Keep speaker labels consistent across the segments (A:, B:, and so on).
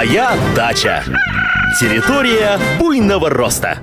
A: Моя дача. Территория буйного роста.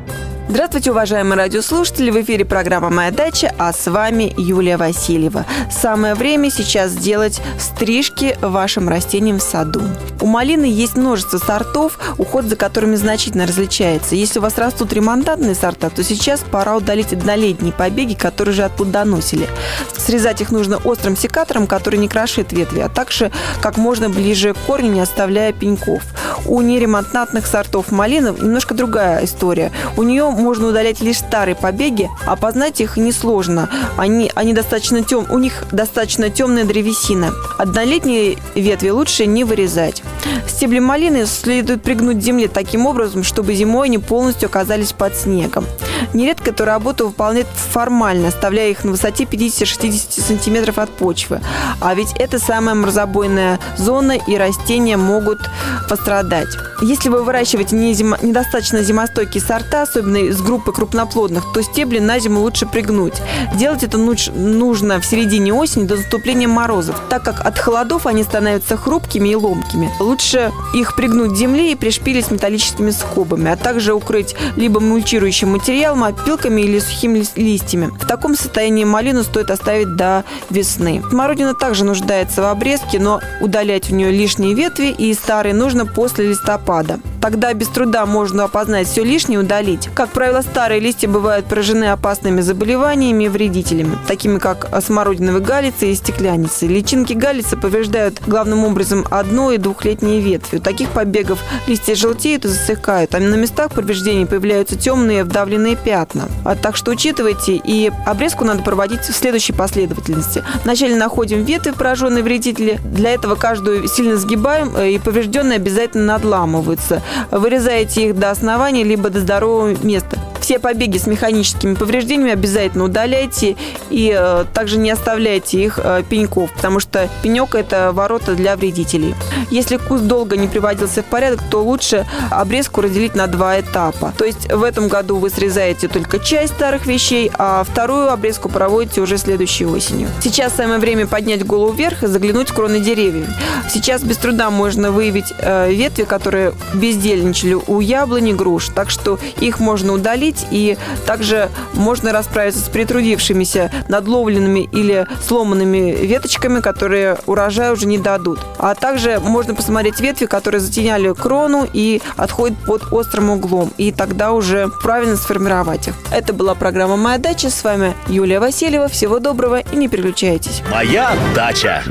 B: Здравствуйте, уважаемые радиослушатели! В эфире программа «Моя дача», а с вами Юлия Васильева. Самое время сейчас сделать стрижки вашим растениям в саду. У малины есть множество сортов, уход за которыми значительно различается. Если у вас растут ремонтантные сорта, то сейчас пора удалить однолетние побеги, которые же отплодоносили. Срезать их нужно острым секатором, который не крошит ветви, а также как можно ближе к корню, не оставляя пеньков. У неремонтантных сортов малины немножко другая история. У нее можно удалять лишь старые побеги, а познать их несложно. Они, они достаточно тем, у них достаточно темная древесина. Однолетние ветви лучше не вырезать. Стебли малины следует пригнуть к земле таким образом, чтобы зимой они полностью оказались под снегом. Нередко эту работу выполняют формально, оставляя их на высоте 50-60 сантиметров от почвы. А ведь это самая морозобойная зона, и растения могут пострадать. Если вы выращиваете не зимо, недостаточно зимостойкие сорта, особенно из группы крупноплодных, то стебли на зиму лучше пригнуть. Делать это нужно в середине осени до наступления морозов, так как от холодов они становятся хрупкими и ломкими. Лучше их пригнуть к земле и пришпилить металлическими скобами, а также укрыть либо мульчирующим материалом, опилками или сухими листьями. В таком состоянии малину стоит оставить до весны. Смородина также нуждается в обрезке, но удалять в нее лишние ветви и старые нужно после листопада. Тогда без труда можно опознать все лишнее и удалить. Как правило, старые листья бывают поражены опасными заболеваниями и вредителями, такими как смородиновые галицы и стекляницы. Личинки галицы повреждают главным образом одно- и двухлетние ветви. У таких побегов листья желтеют и засыхают, а на местах повреждений появляются темные вдавленные пятна. А так что учитывайте, и обрезку надо проводить в следующей последовательности. Вначале находим ветви, пораженные вредители. Для этого каждую сильно сгибаем, э, и поврежденные обязательно надламываются вырезаете их до основания, либо до здорового места. Все побеги с механическими повреждениями обязательно удаляйте и э, также не оставляйте их э, пеньков, потому что пенек – это ворота для вредителей. Если куст долго не приводился в порядок, то лучше обрезку разделить на два этапа. То есть в этом году вы срезаете только часть старых вещей, а вторую обрезку проводите уже следующей осенью. Сейчас самое время поднять голову вверх и заглянуть в кроны деревьев. Сейчас без труда можно выявить э, ветви, которые бездельничали у яблони, груш, так что их можно удалить установить, и также можно расправиться с притрудившимися надловленными или сломанными веточками, которые урожай уже не дадут. А также можно посмотреть ветви, которые затеняли крону и отходят под острым углом, и тогда уже правильно сформировать их. Это была программа «Моя дача». С вами Юлия Васильева. Всего доброго и не переключайтесь.
A: «Моя дача».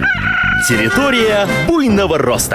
A: Территория буйного роста.